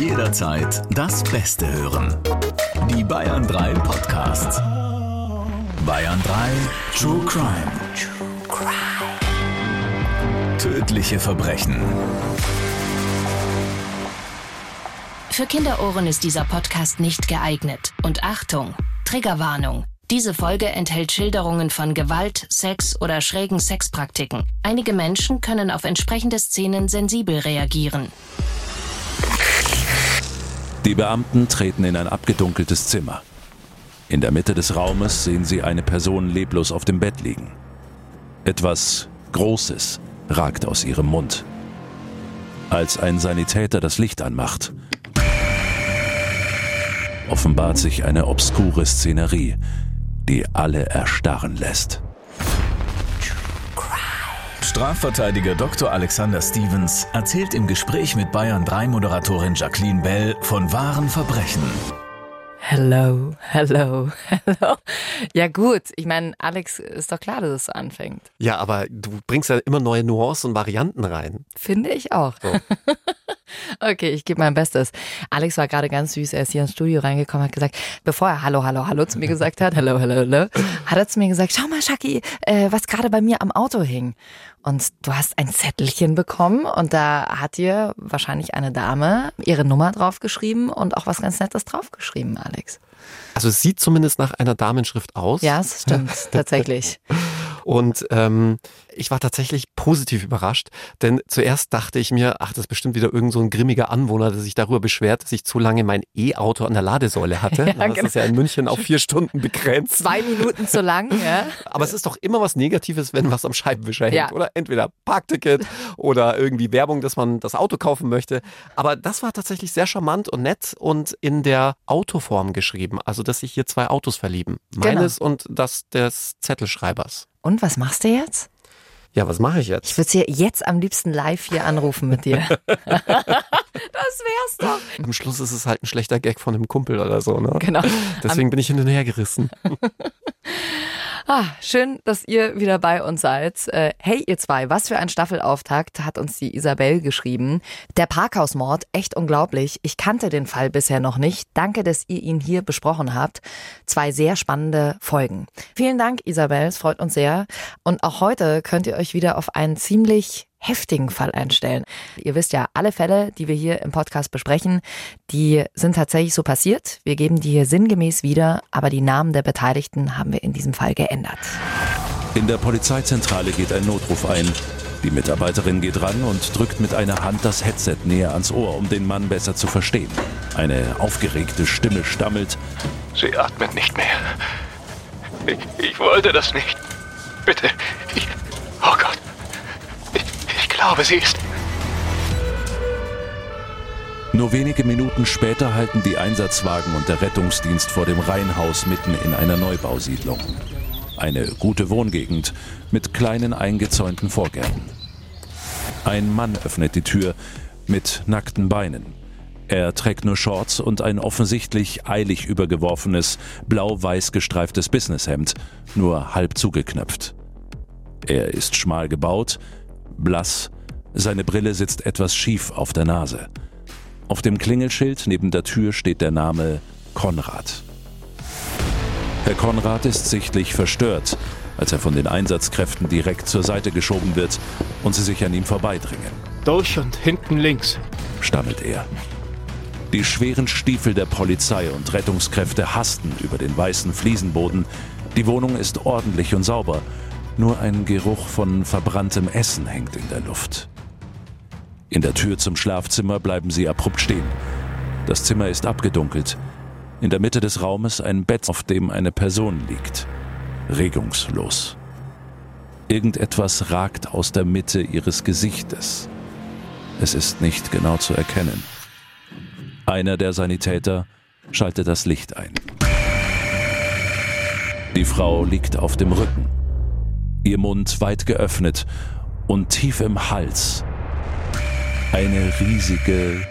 Jederzeit das Beste hören. Die Bayern 3 Podcasts. Bayern 3 True Crime. Tödliche Verbrechen. Für Kinderohren ist dieser Podcast nicht geeignet. Und Achtung, Triggerwarnung. Diese Folge enthält Schilderungen von Gewalt, Sex oder schrägen Sexpraktiken. Einige Menschen können auf entsprechende Szenen sensibel reagieren. Die Beamten treten in ein abgedunkeltes Zimmer. In der Mitte des Raumes sehen sie eine Person leblos auf dem Bett liegen. Etwas Großes ragt aus ihrem Mund. Als ein Sanitäter das Licht anmacht, offenbart sich eine obskure Szenerie, die alle erstarren lässt. Strafverteidiger Dr. Alexander Stevens erzählt im Gespräch mit Bayern 3 Moderatorin Jacqueline Bell von wahren Verbrechen. Hello, hello, hello. Ja gut, ich meine, Alex, ist doch klar, dass es so anfängt. Ja, aber du bringst ja immer neue Nuancen und Varianten rein. Finde ich auch. So. Okay, ich gebe mein Bestes. Alex war gerade ganz süß. Er ist hier ins Studio reingekommen, hat gesagt, bevor er Hallo, Hallo, Hallo zu mir gesagt hat, Hallo, Hallo, Hallo, hat er zu mir gesagt, schau mal, Shaki, äh, was gerade bei mir am Auto hing. Und du hast ein Zettelchen bekommen und da hat dir wahrscheinlich eine Dame ihre Nummer draufgeschrieben und auch was ganz Nettes draufgeschrieben, Alex. Also es sieht zumindest nach einer Damenschrift aus. Ja, es stimmt, tatsächlich. Und ähm, ich war tatsächlich positiv überrascht, denn zuerst dachte ich mir, ach, das ist bestimmt wieder irgend so ein grimmiger Anwohner, der sich darüber beschwert, dass ich zu lange mein E-Auto an der Ladesäule hatte. Ja, das genau. ist ja in München auf vier Stunden begrenzt. Zwei Minuten zu lang, ja. Aber es ist doch immer was Negatives, wenn was am Scheibenwischer hängt, Ja. oder? Entweder Parkticket oder irgendwie Werbung, dass man das Auto kaufen möchte. Aber das war tatsächlich sehr charmant und nett und in der Autoform geschrieben. Also, dass sich hier zwei Autos verlieben. Genau. Meines und das des Zettelschreibers. Und was machst du jetzt? Ja, was mache ich jetzt? Ich würde sie jetzt am liebsten live hier anrufen mit dir. das wär's doch. Am Schluss ist es halt ein schlechter Gag von einem Kumpel oder so, ne? Genau. Deswegen bin ich hin und her gerissen. Ah, schön, dass ihr wieder bei uns seid. Äh, hey, ihr zwei, was für ein Staffelauftakt hat uns die Isabel geschrieben. Der Parkhausmord, echt unglaublich. Ich kannte den Fall bisher noch nicht. Danke, dass ihr ihn hier besprochen habt. Zwei sehr spannende Folgen. Vielen Dank, Isabel, es freut uns sehr. Und auch heute könnt ihr euch wieder auf einen ziemlich heftigen Fall einstellen. Ihr wisst ja, alle Fälle, die wir hier im Podcast besprechen, die sind tatsächlich so passiert. Wir geben die hier sinngemäß wieder, aber die Namen der Beteiligten haben wir in diesem Fall geändert. In der Polizeizentrale geht ein Notruf ein. Die Mitarbeiterin geht ran und drückt mit einer Hand das Headset näher ans Ohr, um den Mann besser zu verstehen. Eine aufgeregte Stimme stammelt. Sie atmet nicht mehr. Ich, ich wollte das nicht. Bitte. Ich, oh Gott. Glaube, sie ist. Nur wenige Minuten später halten die Einsatzwagen und der Rettungsdienst vor dem Reihenhaus mitten in einer Neubausiedlung. Eine gute Wohngegend mit kleinen eingezäunten Vorgärten. Ein Mann öffnet die Tür mit nackten Beinen. Er trägt nur Shorts und ein offensichtlich eilig übergeworfenes, blau-weiß gestreiftes Businesshemd, nur halb zugeknöpft. Er ist schmal gebaut, blass, seine Brille sitzt etwas schief auf der Nase. Auf dem Klingelschild neben der Tür steht der Name Konrad. Herr Konrad ist sichtlich verstört, als er von den Einsatzkräften direkt zur Seite geschoben wird und sie sich an ihm vorbeidringen, Durch und hinten links. stammelt er. Die schweren Stiefel der Polizei und Rettungskräfte hasten über den weißen Fliesenboden. Die Wohnung ist ordentlich und sauber, nur ein Geruch von verbranntem Essen hängt in der Luft. In der Tür zum Schlafzimmer bleiben sie abrupt stehen. Das Zimmer ist abgedunkelt. In der Mitte des Raumes ein Bett, auf dem eine Person liegt. Regungslos. Irgendetwas ragt aus der Mitte ihres Gesichtes. Es ist nicht genau zu erkennen. Einer der Sanitäter schaltet das Licht ein. Die Frau liegt auf dem Rücken. Ihr Mund weit geöffnet und tief im Hals eine riesige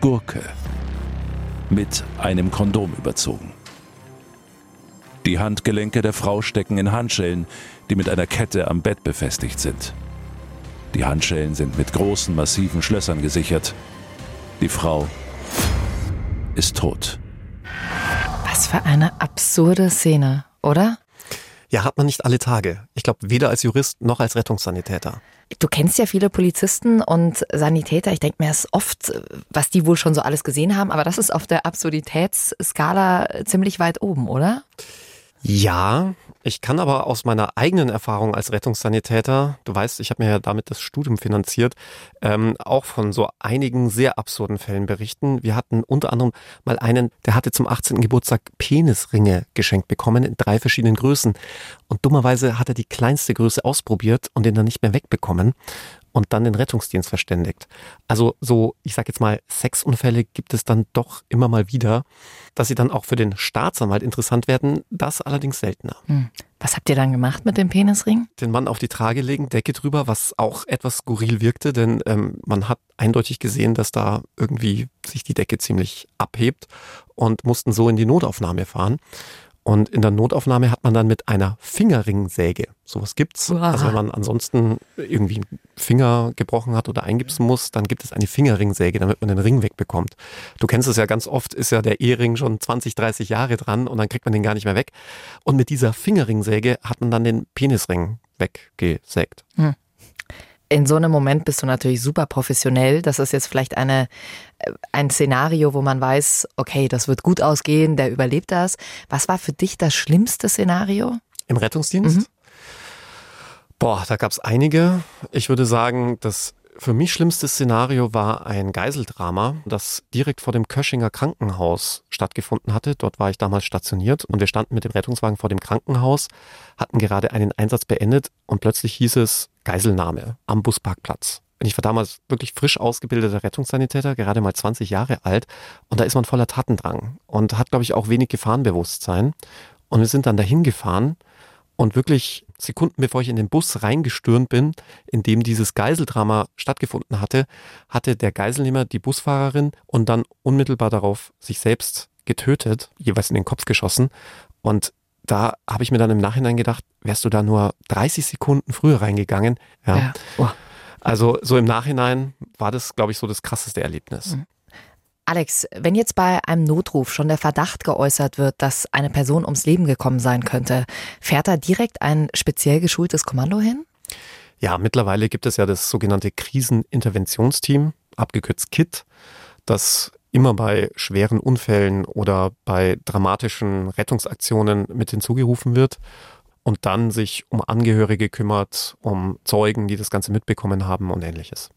Gurke mit einem Kondom überzogen. Die Handgelenke der Frau stecken in Handschellen, die mit einer Kette am Bett befestigt sind. Die Handschellen sind mit großen, massiven Schlössern gesichert. Die Frau ist tot. Was für eine absurde Szene, oder? Ja, hat man nicht alle Tage. Ich glaube, weder als Jurist noch als Rettungssanitäter. Du kennst ja viele Polizisten und Sanitäter. Ich denke mir, es ist oft, was die wohl schon so alles gesehen haben, aber das ist auf der Absurditätsskala ziemlich weit oben, oder? Ja, ich kann aber aus meiner eigenen Erfahrung als Rettungssanitäter, du weißt, ich habe mir ja damit das Studium finanziert, ähm, auch von so einigen sehr absurden Fällen berichten. Wir hatten unter anderem mal einen, der hatte zum 18. Geburtstag Penisringe geschenkt bekommen in drei verschiedenen Größen. Und dummerweise hat er die kleinste Größe ausprobiert und den dann nicht mehr wegbekommen und dann den Rettungsdienst verständigt. Also so, ich sag jetzt mal, Sexunfälle gibt es dann doch immer mal wieder. Dass sie dann auch für den Staatsanwalt interessant werden, das allerdings seltener. Hm. Was habt ihr dann gemacht mit dem Penisring? Den Mann auf die Trage legen, Decke drüber, was auch etwas skurril wirkte, denn ähm, man hat eindeutig gesehen, dass da irgendwie sich die Decke ziemlich abhebt und mussten so in die Notaufnahme fahren. Und in der Notaufnahme hat man dann mit einer Fingerringsäge, sowas gibt's. Uah. Also wenn man ansonsten irgendwie einen Finger gebrochen hat oder eingipsen muss, dann gibt es eine Fingerringsäge, damit man den Ring wegbekommt. Du kennst es ja ganz oft, ist ja der Ehering schon 20, 30 Jahre dran und dann kriegt man den gar nicht mehr weg. Und mit dieser Fingerringsäge hat man dann den Penisring weggesägt. Hm. In so einem Moment bist du natürlich super professionell. Das ist jetzt vielleicht eine, äh, ein Szenario, wo man weiß, okay, das wird gut ausgehen, der überlebt das. Was war für dich das schlimmste Szenario? Im Rettungsdienst? Mhm. Boah, da gab's einige. Ich würde sagen, das für mich schlimmste Szenario war ein Geiseldrama, das direkt vor dem Köschinger Krankenhaus stattgefunden hatte. Dort war ich damals stationiert und wir standen mit dem Rettungswagen vor dem Krankenhaus, hatten gerade einen Einsatz beendet und plötzlich hieß es Geiselnahme am Busparkplatz. Und ich war damals wirklich frisch ausgebildeter Rettungssanitäter, gerade mal 20 Jahre alt. Und da ist man voller Tatendrang und hat, glaube ich, auch wenig Gefahrenbewusstsein. Und wir sind dann dahin gefahren und wirklich Sekunden bevor ich in den Bus reingestürmt bin, in dem dieses Geiseldrama stattgefunden hatte, hatte der Geiselnehmer die Busfahrerin und dann unmittelbar darauf sich selbst getötet, jeweils in den Kopf geschossen. Und da habe ich mir dann im Nachhinein gedacht, wärst du da nur 30 Sekunden früher reingegangen. Ja. Ja. Oh. Also so im Nachhinein war das, glaube ich, so das krasseste Erlebnis. Mhm. Alex, wenn jetzt bei einem Notruf schon der Verdacht geäußert wird, dass eine Person ums Leben gekommen sein könnte, fährt da direkt ein speziell geschultes Kommando hin? Ja, mittlerweile gibt es ja das sogenannte Kriseninterventionsteam, abgekürzt KIT, das immer bei schweren Unfällen oder bei dramatischen Rettungsaktionen mit hinzugerufen wird und dann sich um Angehörige kümmert, um Zeugen, die das Ganze mitbekommen haben und ähnliches.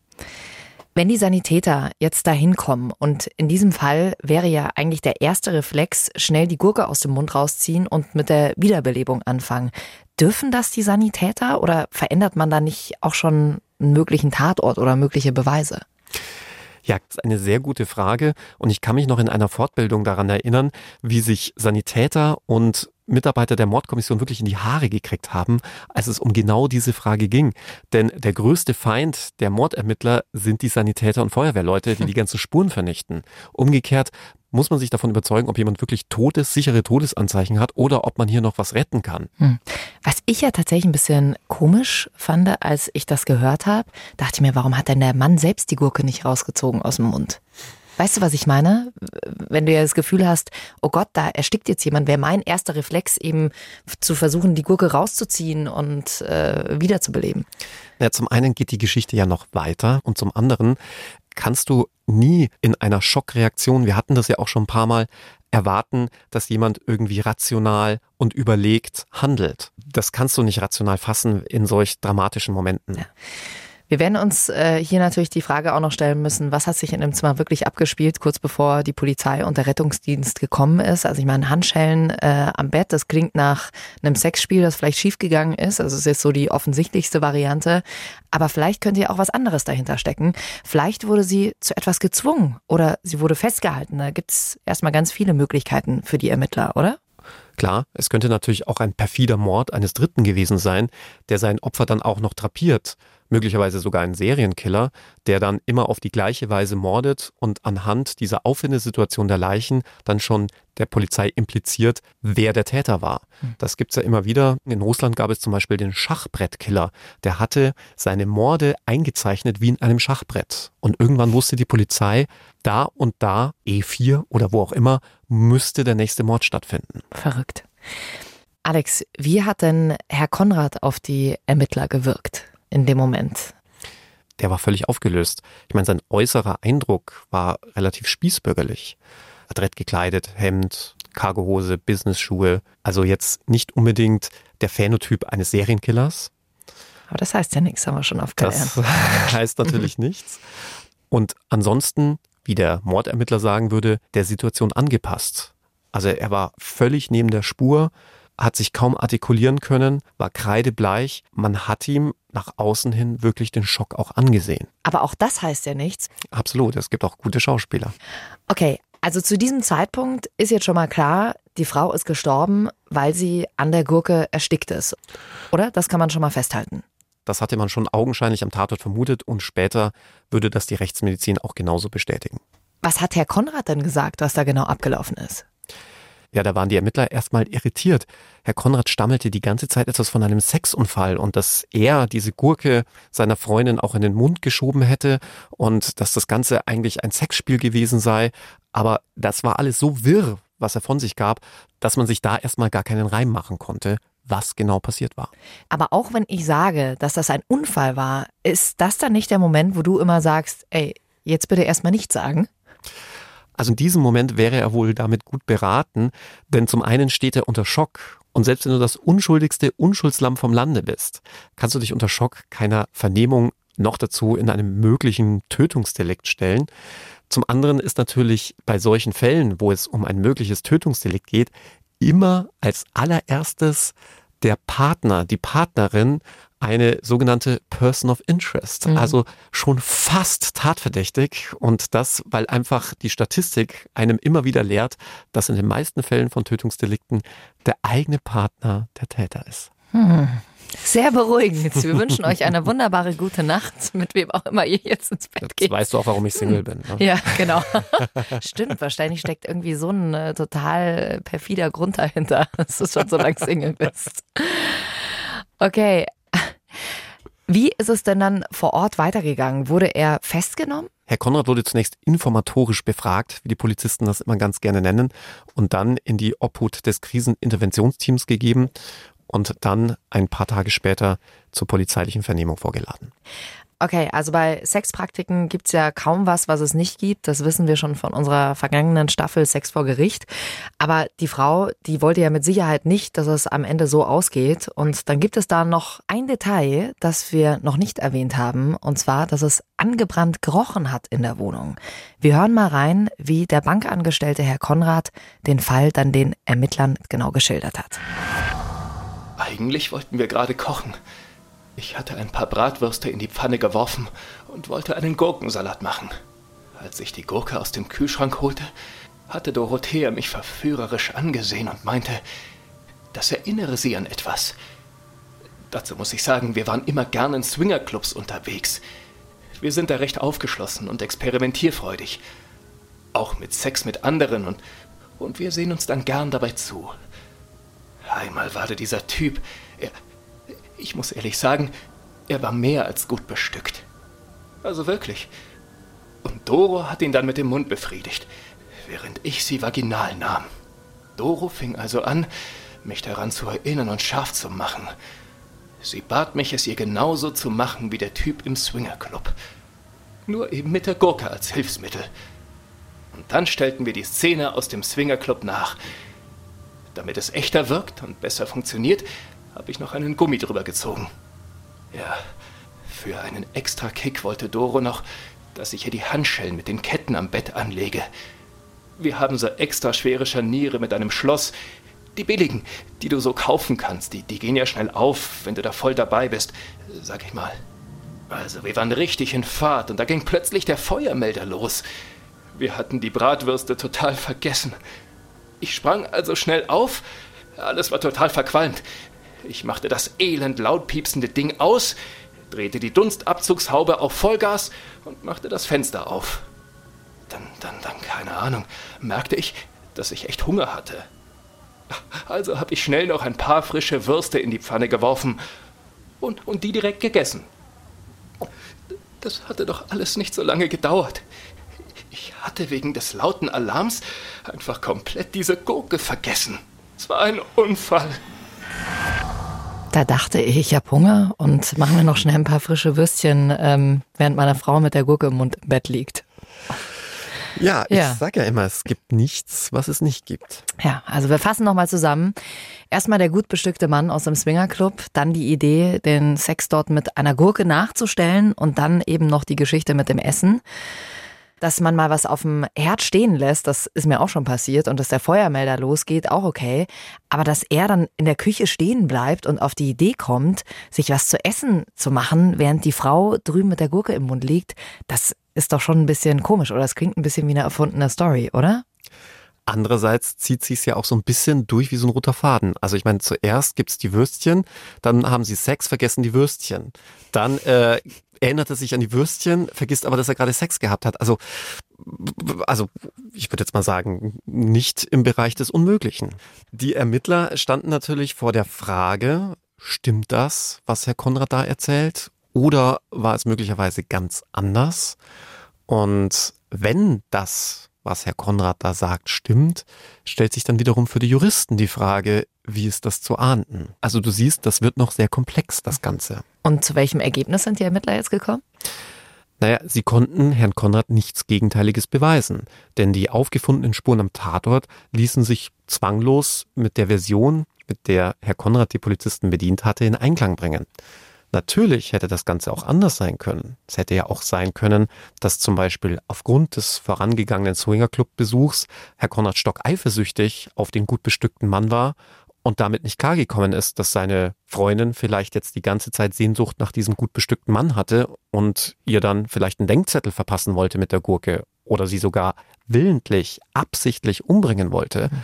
Wenn die Sanitäter jetzt dahin kommen und in diesem Fall wäre ja eigentlich der erste Reflex, schnell die Gurke aus dem Mund rausziehen und mit der Wiederbelebung anfangen. Dürfen das die Sanitäter oder verändert man da nicht auch schon einen möglichen Tatort oder mögliche Beweise? Ja, das ist eine sehr gute Frage. Und ich kann mich noch in einer Fortbildung daran erinnern, wie sich Sanitäter und Mitarbeiter der Mordkommission wirklich in die Haare gekriegt haben, als es um genau diese Frage ging. Denn der größte Feind der Mordermittler sind die Sanitäter und Feuerwehrleute, die die ganzen Spuren vernichten. Umgekehrt muss man sich davon überzeugen, ob jemand wirklich totes, sichere Todesanzeichen hat oder ob man hier noch was retten kann. Hm. Was ich ja tatsächlich ein bisschen komisch fand, als ich das gehört habe, dachte ich mir, warum hat denn der Mann selbst die Gurke nicht rausgezogen aus dem Mund? Weißt du, was ich meine? Wenn du ja das Gefühl hast, oh Gott, da erstickt jetzt jemand, wäre mein erster Reflex eben zu versuchen, die Gurke rauszuziehen und äh, wiederzubeleben. Ja, zum einen geht die Geschichte ja noch weiter und zum anderen kannst du nie in einer Schockreaktion, wir hatten das ja auch schon ein paar Mal, erwarten, dass jemand irgendwie rational und überlegt handelt. Das kannst du nicht rational fassen in solch dramatischen Momenten. Ja. Wir werden uns äh, hier natürlich die Frage auch noch stellen müssen, was hat sich in dem Zimmer wirklich abgespielt, kurz bevor die Polizei und der Rettungsdienst gekommen ist. Also ich meine, Handschellen äh, am Bett, das klingt nach einem Sexspiel, das vielleicht schiefgegangen ist. Also es ist jetzt so die offensichtlichste Variante. Aber vielleicht könnte ja auch was anderes dahinter stecken. Vielleicht wurde sie zu etwas gezwungen oder sie wurde festgehalten. Da gibt's erstmal ganz viele Möglichkeiten für die Ermittler, oder? Klar, es könnte natürlich auch ein perfider Mord eines Dritten gewesen sein, der sein Opfer dann auch noch drapiert möglicherweise sogar ein Serienkiller, der dann immer auf die gleiche Weise mordet und anhand dieser Auffindesituation der Leichen dann schon der Polizei impliziert, wer der Täter war. Hm. Das gibt's ja immer wieder. In Russland gab es zum Beispiel den Schachbrettkiller. Der hatte seine Morde eingezeichnet wie in einem Schachbrett. Und irgendwann wusste die Polizei, da und da, E4 oder wo auch immer, müsste der nächste Mord stattfinden. Verrückt. Alex, wie hat denn Herr Konrad auf die Ermittler gewirkt in dem Moment? Der war völlig aufgelöst. Ich meine, sein äußerer Eindruck war relativ spießbürgerlich. Adrett gekleidet, Hemd, Cargohose, Businessschuhe. Also jetzt nicht unbedingt der Phänotyp eines Serienkillers. Aber das heißt ja nichts, haben wir schon aufgelernt. Das heißt natürlich nichts. Und ansonsten, wie der Mordermittler sagen würde, der Situation angepasst. Also er war völlig neben der Spur, hat sich kaum artikulieren können, war kreidebleich. Man hat ihm nach außen hin wirklich den Schock auch angesehen. Aber auch das heißt ja nichts. Absolut, es gibt auch gute Schauspieler. Okay, also zu diesem Zeitpunkt ist jetzt schon mal klar, die Frau ist gestorben, weil sie an der Gurke erstickt ist. Oder? Das kann man schon mal festhalten. Das hatte man schon augenscheinlich am Tatort vermutet und später würde das die Rechtsmedizin auch genauso bestätigen. Was hat Herr Konrad denn gesagt, was da genau abgelaufen ist? Ja, da waren die Ermittler erstmal irritiert. Herr Konrad stammelte die ganze Zeit etwas von einem Sexunfall und dass er diese Gurke seiner Freundin auch in den Mund geschoben hätte und dass das Ganze eigentlich ein Sexspiel gewesen sei. Aber das war alles so wirr, was er von sich gab, dass man sich da erstmal gar keinen Reim machen konnte, was genau passiert war. Aber auch wenn ich sage, dass das ein Unfall war, ist das dann nicht der Moment, wo du immer sagst, ey, jetzt bitte erstmal nichts sagen? Also in diesem Moment wäre er wohl damit gut beraten, denn zum einen steht er unter Schock und selbst wenn du das unschuldigste Unschuldslamm vom Lande bist, kannst du dich unter Schock keiner Vernehmung noch dazu in einem möglichen Tötungsdelikt stellen. Zum anderen ist natürlich bei solchen Fällen, wo es um ein mögliches Tötungsdelikt geht, immer als allererstes der Partner, die Partnerin eine sogenannte Person of Interest, mhm. also schon fast tatverdächtig und das, weil einfach die Statistik einem immer wieder lehrt, dass in den meisten Fällen von Tötungsdelikten der eigene Partner der Täter ist. Mhm. Sehr beruhigend. Wir wünschen euch eine wunderbare gute Nacht, mit wem auch immer ihr jetzt ins Bett jetzt geht. weißt du auch, warum ich Single bin. Ne? Ja, genau. Stimmt, wahrscheinlich steckt irgendwie so ein äh, total perfider Grund dahinter, dass du schon so lange Single bist. Okay, wie ist es denn dann vor Ort weitergegangen? Wurde er festgenommen? Herr Konrad wurde zunächst informatorisch befragt, wie die Polizisten das immer ganz gerne nennen, und dann in die Obhut des Kriseninterventionsteams gegeben und dann ein paar Tage später zur polizeilichen Vernehmung vorgeladen. Okay, also bei Sexpraktiken gibt es ja kaum was, was es nicht gibt. Das wissen wir schon von unserer vergangenen Staffel Sex vor Gericht. Aber die Frau, die wollte ja mit Sicherheit nicht, dass es am Ende so ausgeht. Und dann gibt es da noch ein Detail, das wir noch nicht erwähnt haben. Und zwar, dass es angebrannt gerochen hat in der Wohnung. Wir hören mal rein, wie der Bankangestellte Herr Konrad den Fall dann den Ermittlern genau geschildert hat. Eigentlich wollten wir gerade kochen. Ich hatte ein paar Bratwürste in die Pfanne geworfen und wollte einen Gurkensalat machen. Als ich die Gurke aus dem Kühlschrank holte, hatte Dorothea mich verführerisch angesehen und meinte, das erinnere sie an etwas. Dazu muss ich sagen, wir waren immer gern in Swingerclubs unterwegs. Wir sind da recht aufgeschlossen und experimentierfreudig. Auch mit Sex mit anderen und, und wir sehen uns dann gern dabei zu. Einmal war da dieser Typ, ich muss ehrlich sagen, er war mehr als gut bestückt. Also wirklich. Und Doro hat ihn dann mit dem Mund befriedigt, während ich sie vaginal nahm. Doro fing also an, mich daran zu erinnern und scharf zu machen. Sie bat mich, es ihr genauso zu machen wie der Typ im Swingerclub. Nur eben mit der Gurke als Hilfsmittel. Und dann stellten wir die Szene aus dem Swingerclub nach. Damit es echter wirkt und besser funktioniert, habe ich noch einen Gummi drüber gezogen. Ja, für einen extra Kick wollte Doro noch, dass ich ihr die Handschellen mit den Ketten am Bett anlege. Wir haben so extra schwere Scharniere mit einem Schloss. Die billigen, die du so kaufen kannst, die, die gehen ja schnell auf, wenn du da voll dabei bist, sag ich mal. Also, wir waren richtig in Fahrt und da ging plötzlich der Feuermelder los. Wir hatten die Bratwürste total vergessen. Ich sprang also schnell auf. Alles war total verqualmt. Ich machte das elend laut piepsende Ding aus, drehte die Dunstabzugshaube auf Vollgas und machte das Fenster auf. Dann, dann, dann, keine Ahnung, merkte ich, dass ich echt Hunger hatte. Also habe ich schnell noch ein paar frische Würste in die Pfanne geworfen und, und die direkt gegessen. Das hatte doch alles nicht so lange gedauert. Ich hatte wegen des lauten Alarms einfach komplett diese Gurke vergessen. Es war ein Unfall. Da dachte ich, ich habe Hunger und machen wir noch schnell ein paar frische Würstchen, ähm, während meine Frau mit der Gurke im Mund im Bett liegt. Ja, ich ja. sage ja immer, es gibt nichts, was es nicht gibt. Ja, also wir fassen nochmal zusammen. Erstmal der gut bestückte Mann aus dem Swingerclub, dann die Idee, den Sex dort mit einer Gurke nachzustellen und dann eben noch die Geschichte mit dem Essen dass man mal was auf dem Herd stehen lässt, das ist mir auch schon passiert und dass der Feuermelder losgeht, auch okay. Aber dass er dann in der Küche stehen bleibt und auf die Idee kommt, sich was zu essen zu machen, während die Frau drüben mit der Gurke im Mund liegt, das ist doch schon ein bisschen komisch oder das klingt ein bisschen wie eine erfundene Story, oder? Andererseits zieht sie es ja auch so ein bisschen durch wie so ein roter Faden. Also ich meine, zuerst gibt's die Würstchen, dann haben sie Sex, vergessen die Würstchen. Dann äh, erinnert er sich an die Würstchen, vergisst aber, dass er gerade Sex gehabt hat. Also, also ich würde jetzt mal sagen, nicht im Bereich des Unmöglichen. Die Ermittler standen natürlich vor der Frage, stimmt das, was Herr Konrad da erzählt? Oder war es möglicherweise ganz anders? Und wenn das, was Herr Konrad da sagt, stimmt, stellt sich dann wiederum für die Juristen die Frage, wie ist das zu ahnden? Also du siehst, das wird noch sehr komplex, das Ganze. Und zu welchem Ergebnis sind die Ermittler jetzt gekommen? Naja, sie konnten Herrn Konrad nichts Gegenteiliges beweisen, denn die aufgefundenen Spuren am Tatort ließen sich zwanglos mit der Version, mit der Herr Konrad die Polizisten bedient hatte, in Einklang bringen. Natürlich hätte das Ganze auch anders sein können. Es hätte ja auch sein können, dass zum Beispiel aufgrund des vorangegangenen Swingerclub-Besuchs Herr Konrad Stock eifersüchtig auf den gut bestückten Mann war und damit nicht klargekommen ist, dass seine Freundin vielleicht jetzt die ganze Zeit Sehnsucht nach diesem gut bestückten Mann hatte und ihr dann vielleicht einen Denkzettel verpassen wollte mit der Gurke oder sie sogar willentlich, absichtlich umbringen wollte. Mhm.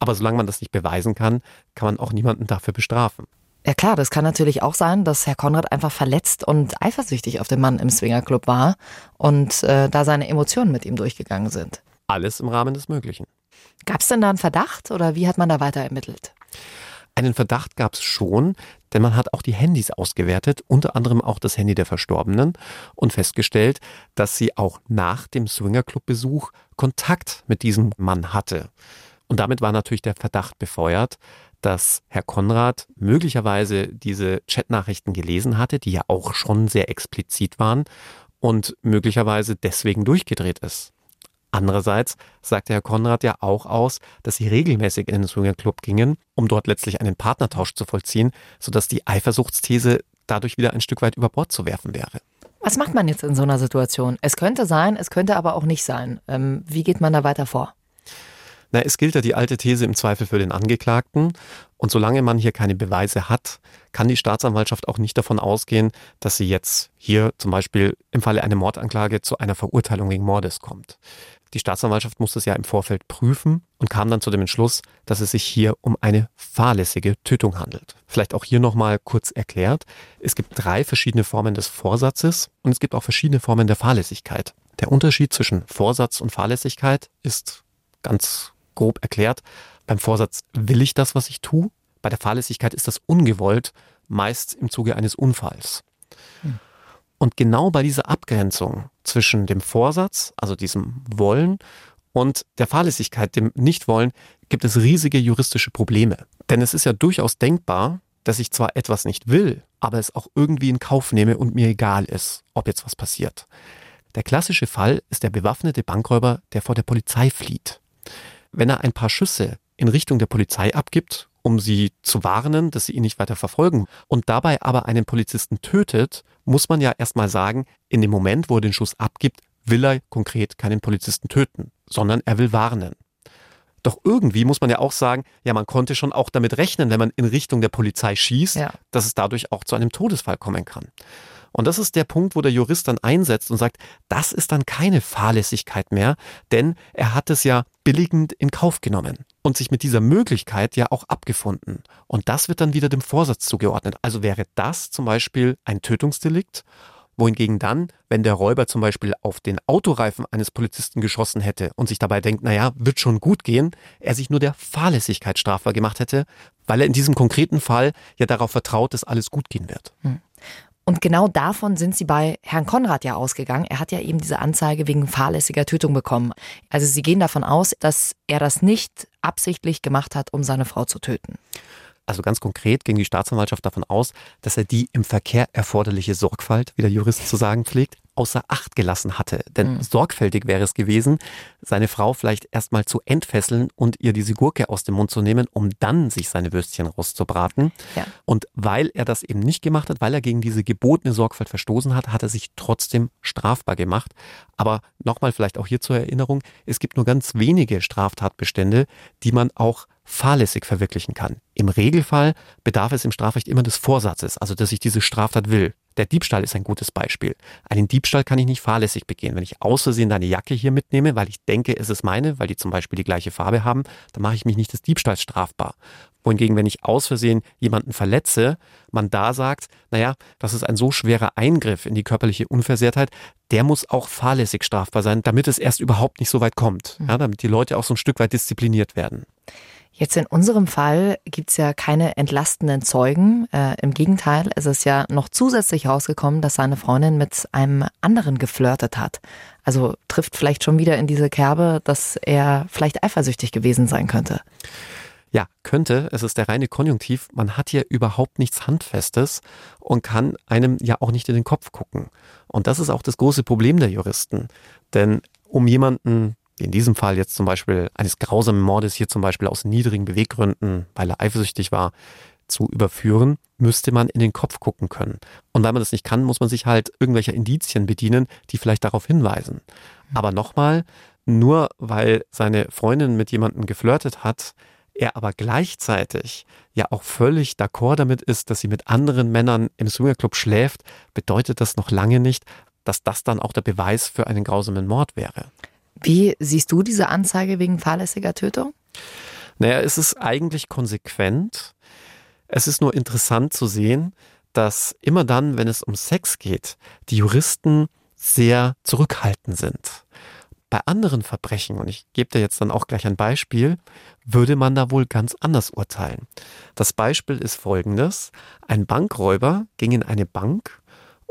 Aber solange man das nicht beweisen kann, kann man auch niemanden dafür bestrafen. Ja klar, das kann natürlich auch sein, dass Herr Konrad einfach verletzt und eifersüchtig auf den Mann im Swingerclub war und äh, da seine Emotionen mit ihm durchgegangen sind. Alles im Rahmen des Möglichen. Gab es denn da einen Verdacht oder wie hat man da weiter ermittelt? Einen Verdacht gab es schon, denn man hat auch die Handys ausgewertet, unter anderem auch das Handy der Verstorbenen und festgestellt, dass sie auch nach dem Swingerclub-Besuch Kontakt mit diesem Mann hatte. Und damit war natürlich der Verdacht befeuert, dass Herr Konrad möglicherweise diese Chatnachrichten gelesen hatte, die ja auch schon sehr explizit waren und möglicherweise deswegen durchgedreht ist. Andererseits sagte Herr Konrad ja auch aus, dass sie regelmäßig in den Swingerclub gingen, um dort letztlich einen Partnertausch zu vollziehen, sodass die Eifersuchtsthese dadurch wieder ein Stück weit über Bord zu werfen wäre. Was macht man jetzt in so einer Situation? Es könnte sein, es könnte aber auch nicht sein. Ähm, wie geht man da weiter vor? Na, es gilt ja die alte These im Zweifel für den Angeklagten. Und solange man hier keine Beweise hat, kann die Staatsanwaltschaft auch nicht davon ausgehen, dass sie jetzt hier zum Beispiel im Falle einer Mordanklage zu einer Verurteilung wegen Mordes kommt. Die Staatsanwaltschaft muss das ja im Vorfeld prüfen und kam dann zu dem Entschluss, dass es sich hier um eine fahrlässige Tötung handelt. Vielleicht auch hier nochmal kurz erklärt. Es gibt drei verschiedene Formen des Vorsatzes und es gibt auch verschiedene Formen der Fahrlässigkeit. Der Unterschied zwischen Vorsatz und Fahrlässigkeit ist ganz grob erklärt. Beim Vorsatz will ich das, was ich tue. Bei der Fahrlässigkeit ist das ungewollt, meist im Zuge eines Unfalls. Hm. Und genau bei dieser Abgrenzung zwischen dem Vorsatz, also diesem Wollen, und der Fahrlässigkeit, dem Nichtwollen, gibt es riesige juristische Probleme. Denn es ist ja durchaus denkbar, dass ich zwar etwas nicht will, aber es auch irgendwie in Kauf nehme und mir egal ist, ob jetzt was passiert. Der klassische Fall ist der bewaffnete Bankräuber, der vor der Polizei flieht wenn er ein paar Schüsse in Richtung der Polizei abgibt, um sie zu warnen, dass sie ihn nicht weiter verfolgen, und dabei aber einen Polizisten tötet, muss man ja erstmal sagen, in dem Moment, wo er den Schuss abgibt, will er konkret keinen Polizisten töten, sondern er will warnen. Doch irgendwie muss man ja auch sagen, ja, man konnte schon auch damit rechnen, wenn man in Richtung der Polizei schießt, ja. dass es dadurch auch zu einem Todesfall kommen kann. Und das ist der Punkt, wo der Jurist dann einsetzt und sagt, das ist dann keine Fahrlässigkeit mehr, denn er hat es ja billigend in Kauf genommen. und sich mit dieser Möglichkeit ja auch abgefunden. Und das wird dann wieder dem Vorsatz zugeordnet. Also wäre das zum Beispiel ein Tötungsdelikt wohingegen dann, wenn der Räuber zum Beispiel auf den Autoreifen eines Polizisten geschossen hätte und sich dabei denkt, naja, wird schon gut gehen, er sich nur der Fahrlässigkeit strafbar gemacht hätte, weil er in diesem konkreten Fall ja darauf vertraut, dass alles gut gehen wird. Und genau davon sind sie bei Herrn Konrad ja ausgegangen. Er hat ja eben diese Anzeige wegen fahrlässiger Tötung bekommen. Also sie gehen davon aus, dass er das nicht absichtlich gemacht hat, um seine Frau zu töten. Also ganz konkret ging die Staatsanwaltschaft davon aus, dass er die im Verkehr erforderliche Sorgfalt, wie der Jurist zu sagen pflegt, außer Acht gelassen hatte. Denn mhm. sorgfältig wäre es gewesen, seine Frau vielleicht erstmal zu entfesseln und ihr diese Gurke aus dem Mund zu nehmen, um dann sich seine Würstchen rauszubraten. Ja. Und weil er das eben nicht gemacht hat, weil er gegen diese gebotene Sorgfalt verstoßen hat, hat er sich trotzdem strafbar gemacht. Aber nochmal vielleicht auch hier zur Erinnerung, es gibt nur ganz wenige Straftatbestände, die man auch fahrlässig verwirklichen kann. Im Regelfall bedarf es im Strafrecht immer des Vorsatzes, also dass ich diese Straftat will. Der Diebstahl ist ein gutes Beispiel. Einen Diebstahl kann ich nicht fahrlässig begehen. Wenn ich aus Versehen deine Jacke hier mitnehme, weil ich denke, es ist meine, weil die zum Beispiel die gleiche Farbe haben, dann mache ich mich nicht des Diebstahls strafbar. Wohingegen, wenn ich aus Versehen jemanden verletze, man da sagt, naja, das ist ein so schwerer Eingriff in die körperliche Unversehrtheit, der muss auch fahrlässig strafbar sein, damit es erst überhaupt nicht so weit kommt. Ja, damit die Leute auch so ein Stück weit diszipliniert werden. Jetzt in unserem Fall gibt's ja keine entlastenden Zeugen. Äh, Im Gegenteil, es ist ja noch zusätzlich rausgekommen, dass seine Freundin mit einem anderen geflirtet hat. Also trifft vielleicht schon wieder in diese Kerbe, dass er vielleicht eifersüchtig gewesen sein könnte. Ja, könnte. Es ist der reine Konjunktiv. Man hat hier überhaupt nichts Handfestes und kann einem ja auch nicht in den Kopf gucken. Und das ist auch das große Problem der Juristen. Denn um jemanden in diesem Fall jetzt zum Beispiel eines grausamen Mordes hier zum Beispiel aus niedrigen Beweggründen, weil er eifersüchtig war, zu überführen, müsste man in den Kopf gucken können. Und weil man das nicht kann, muss man sich halt irgendwelcher Indizien bedienen, die vielleicht darauf hinweisen. Aber nochmal, nur weil seine Freundin mit jemandem geflirtet hat, er aber gleichzeitig ja auch völlig d'accord damit ist, dass sie mit anderen Männern im Swingerclub schläft, bedeutet das noch lange nicht, dass das dann auch der Beweis für einen grausamen Mord wäre. Wie siehst du diese Anzeige wegen fahrlässiger Tötung? Naja, es ist eigentlich konsequent. Es ist nur interessant zu sehen, dass immer dann, wenn es um Sex geht, die Juristen sehr zurückhaltend sind. Bei anderen Verbrechen, und ich gebe dir jetzt dann auch gleich ein Beispiel, würde man da wohl ganz anders urteilen. Das Beispiel ist folgendes. Ein Bankräuber ging in eine Bank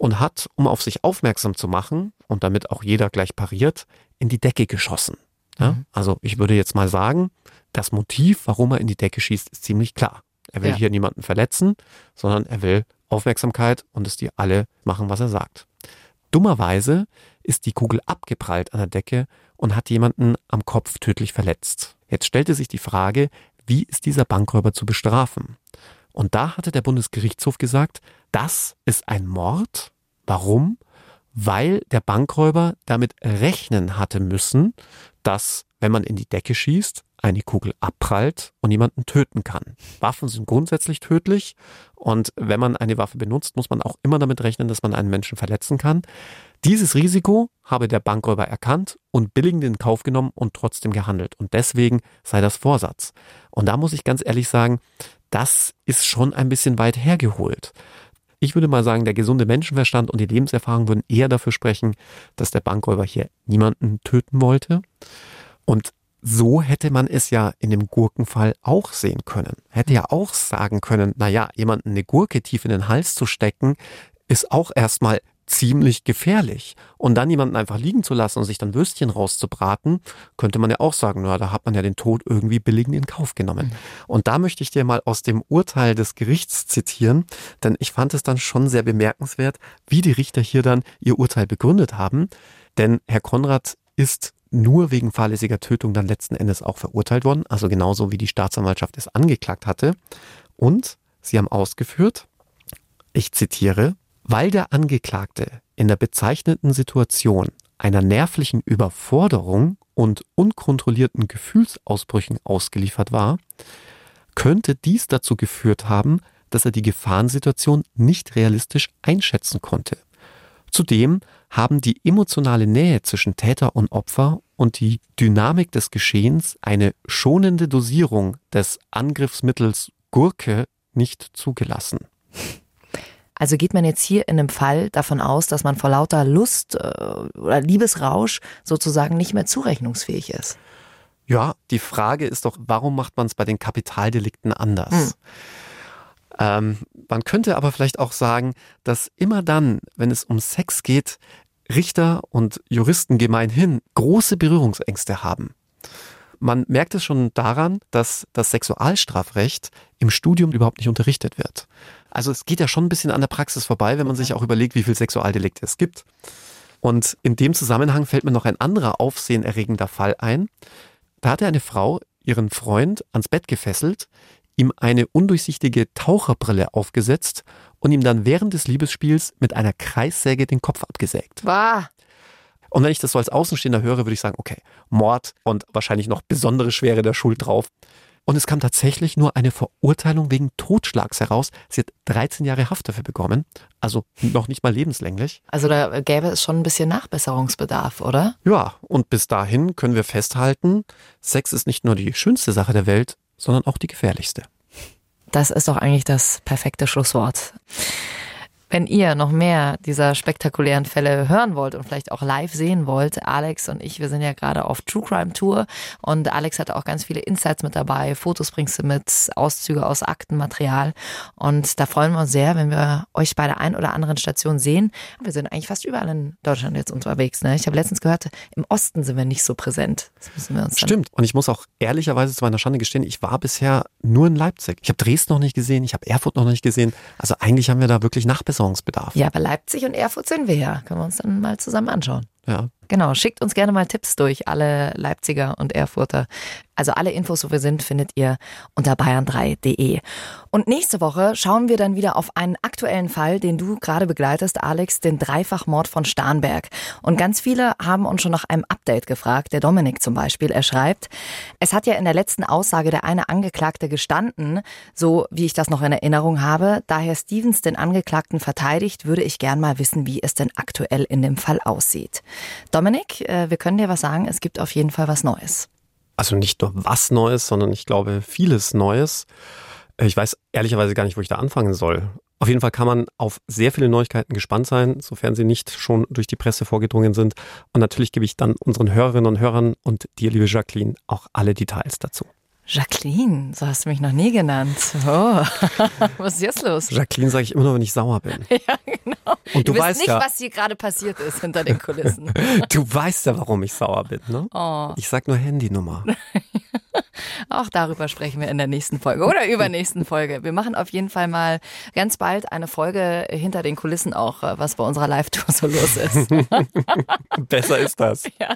und hat, um auf sich aufmerksam zu machen und damit auch jeder gleich pariert, in die Decke geschossen. Ja? Mhm. Also ich würde jetzt mal sagen, das Motiv, warum er in die Decke schießt, ist ziemlich klar. Er will ja. hier niemanden verletzen, sondern er will Aufmerksamkeit und dass die alle machen, was er sagt. Dummerweise ist die Kugel abgeprallt an der Decke und hat jemanden am Kopf tödlich verletzt. Jetzt stellte sich die Frage, wie ist dieser Bankräuber zu bestrafen? Und da hatte der Bundesgerichtshof gesagt, das ist ein Mord. Warum? weil der Bankräuber damit rechnen hatte müssen, dass, wenn man in die Decke schießt, eine Kugel abprallt und jemanden töten kann. Waffen sind grundsätzlich tödlich und wenn man eine Waffe benutzt, muss man auch immer damit rechnen, dass man einen Menschen verletzen kann. Dieses Risiko habe der Bankräuber erkannt und billigend in Kauf genommen und trotzdem gehandelt. Und deswegen sei das Vorsatz. Und da muss ich ganz ehrlich sagen, das ist schon ein bisschen weit hergeholt. Ich würde mal sagen, der gesunde Menschenverstand und die Lebenserfahrung würden eher dafür sprechen, dass der Bankräuber hier niemanden töten wollte. Und so hätte man es ja in dem Gurkenfall auch sehen können. Hätte ja auch sagen können, naja, jemanden eine Gurke tief in den Hals zu stecken, ist auch erstmal ziemlich gefährlich. Und dann jemanden einfach liegen zu lassen und sich dann Würstchen rauszubraten, könnte man ja auch sagen, na, da hat man ja den Tod irgendwie billigend in Kauf genommen. Mhm. Und da möchte ich dir mal aus dem Urteil des Gerichts zitieren, denn ich fand es dann schon sehr bemerkenswert, wie die Richter hier dann ihr Urteil begründet haben. Denn Herr Konrad ist nur wegen fahrlässiger Tötung dann letzten Endes auch verurteilt worden, also genauso wie die Staatsanwaltschaft es angeklagt hatte. Und sie haben ausgeführt, ich zitiere, weil der Angeklagte in der bezeichneten Situation einer nervlichen Überforderung und unkontrollierten Gefühlsausbrüchen ausgeliefert war, könnte dies dazu geführt haben, dass er die Gefahrensituation nicht realistisch einschätzen konnte. Zudem haben die emotionale Nähe zwischen Täter und Opfer und die Dynamik des Geschehens eine schonende Dosierung des Angriffsmittels Gurke nicht zugelassen. Also geht man jetzt hier in einem Fall davon aus, dass man vor lauter Lust äh, oder Liebesrausch sozusagen nicht mehr zurechnungsfähig ist? Ja, die Frage ist doch, warum macht man es bei den Kapitaldelikten anders? Hm. Ähm, man könnte aber vielleicht auch sagen, dass immer dann, wenn es um Sex geht, Richter und Juristen gemeinhin große Berührungsängste haben. Man merkt es schon daran, dass das Sexualstrafrecht im Studium überhaupt nicht unterrichtet wird. Also es geht ja schon ein bisschen an der Praxis vorbei, wenn man sich auch überlegt, wie viel Sexualdelikte es gibt. Und in dem Zusammenhang fällt mir noch ein anderer aufsehenerregender Fall ein. Da hatte eine Frau ihren Freund ans Bett gefesselt, ihm eine undurchsichtige Taucherbrille aufgesetzt und ihm dann während des Liebesspiels mit einer Kreissäge den Kopf abgesägt. Bah. Und wenn ich das so als Außenstehender höre, würde ich sagen, okay, Mord und wahrscheinlich noch besondere Schwere der Schuld drauf. Und es kam tatsächlich nur eine Verurteilung wegen Totschlags heraus. Sie hat 13 Jahre Haft dafür bekommen, also noch nicht mal lebenslänglich. Also da gäbe es schon ein bisschen Nachbesserungsbedarf, oder? Ja, und bis dahin können wir festhalten, Sex ist nicht nur die schönste Sache der Welt, sondern auch die gefährlichste. Das ist doch eigentlich das perfekte Schlusswort. Wenn ihr noch mehr dieser spektakulären Fälle hören wollt und vielleicht auch live sehen wollt, Alex und ich, wir sind ja gerade auf True Crime Tour und Alex hatte auch ganz viele Insights mit dabei. Fotos bringst du mit, Auszüge aus Aktenmaterial und da freuen wir uns sehr, wenn wir euch bei der ein oder anderen Station sehen. Wir sind eigentlich fast überall in Deutschland jetzt unterwegs. Ne? Ich habe letztens gehört, im Osten sind wir nicht so präsent. Das müssen wir uns Stimmt. Und ich muss auch ehrlicherweise zu meiner Schande gestehen, ich war bisher nur in Leipzig. Ich habe Dresden noch nicht gesehen, ich habe Erfurt noch nicht gesehen. Also eigentlich haben wir da wirklich Nachbesserungsbedarf. Ja, aber Leipzig und Erfurt sind wir ja. Können wir uns dann mal zusammen anschauen. Ja. Genau, schickt uns gerne mal Tipps durch, alle Leipziger und Erfurter. Also alle Infos, wo wir sind, findet ihr unter bayern3.de. Und nächste Woche schauen wir dann wieder auf einen aktuellen Fall, den du gerade begleitest, Alex, den Dreifachmord von Starnberg. Und ganz viele haben uns schon nach einem Update gefragt. Der Dominik zum Beispiel, er schreibt, es hat ja in der letzten Aussage der eine Angeklagte gestanden, so wie ich das noch in Erinnerung habe. Da Herr Stevens den Angeklagten verteidigt, würde ich gern mal wissen, wie es denn aktuell in dem Fall aussieht. Dominik, äh, wir können dir was sagen, es gibt auf jeden Fall was Neues. Also nicht nur was Neues, sondern ich glaube vieles Neues. Äh, Ich weiß ehrlicherweise gar nicht, wo ich da anfangen soll. Auf jeden Fall kann man auf sehr viele Neuigkeiten gespannt sein, sofern sie nicht schon durch die Presse vorgedrungen sind. Und natürlich gebe ich dann unseren Hörerinnen und Hörern und dir, liebe Jacqueline, auch alle Details dazu. Jacqueline, so hast du mich noch nie genannt. Oh. was ist jetzt los? Jacqueline sage ich immer nur, wenn ich sauer bin. Ja, genau. Und du wisst weißt nicht, ja- was hier gerade passiert ist hinter den Kulissen. Du weißt ja, warum ich sauer bin, ne? Oh. Ich sag nur Handynummer. Auch darüber sprechen wir in der nächsten Folge oder übernächsten Folge. Wir machen auf jeden Fall mal ganz bald eine Folge hinter den Kulissen auch, äh, was bei unserer Live-Tour so los ist. Besser ist das. Ja.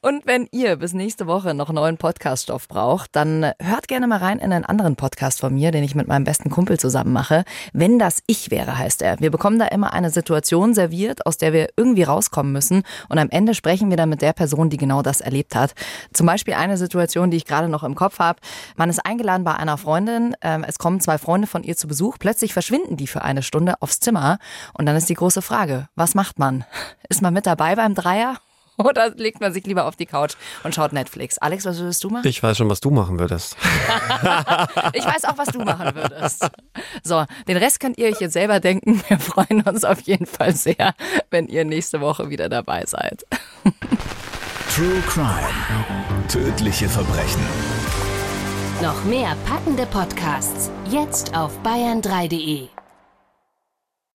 Und wenn ihr bis nächste Woche noch neuen Podcaststoff braucht, dann hört gerne mal rein in einen anderen Podcast von mir, den ich mit meinem besten Kumpel zusammen mache. Wenn das ich wäre, heißt er. Wir bekommen da immer eine Situation serviert, aus der wir irgendwie rauskommen müssen. Und am Ende sprechen wir dann mit der Person, die genau das erlebt hat. Zum Beispiel eine Situation, die ich gerade noch im Kopf habe. Man ist eingeladen bei einer Freundin. ähm, Es kommen zwei Freunde von ihr zu Besuch. Plötzlich verschwinden die für eine Stunde aufs Zimmer. Und dann ist die große Frage, was macht man? Ist man mit dabei beim Dreier? Oder legt man sich lieber auf die Couch und schaut Netflix? Alex, was würdest du machen? Ich weiß schon, was du machen würdest. Ich weiß auch, was du machen würdest. So, den Rest könnt ihr euch jetzt selber denken. Wir freuen uns auf jeden Fall sehr, wenn ihr nächste Woche wieder dabei seid. True Crime. Tödliche Verbrechen. Noch mehr packende Podcasts jetzt auf bayern3.de.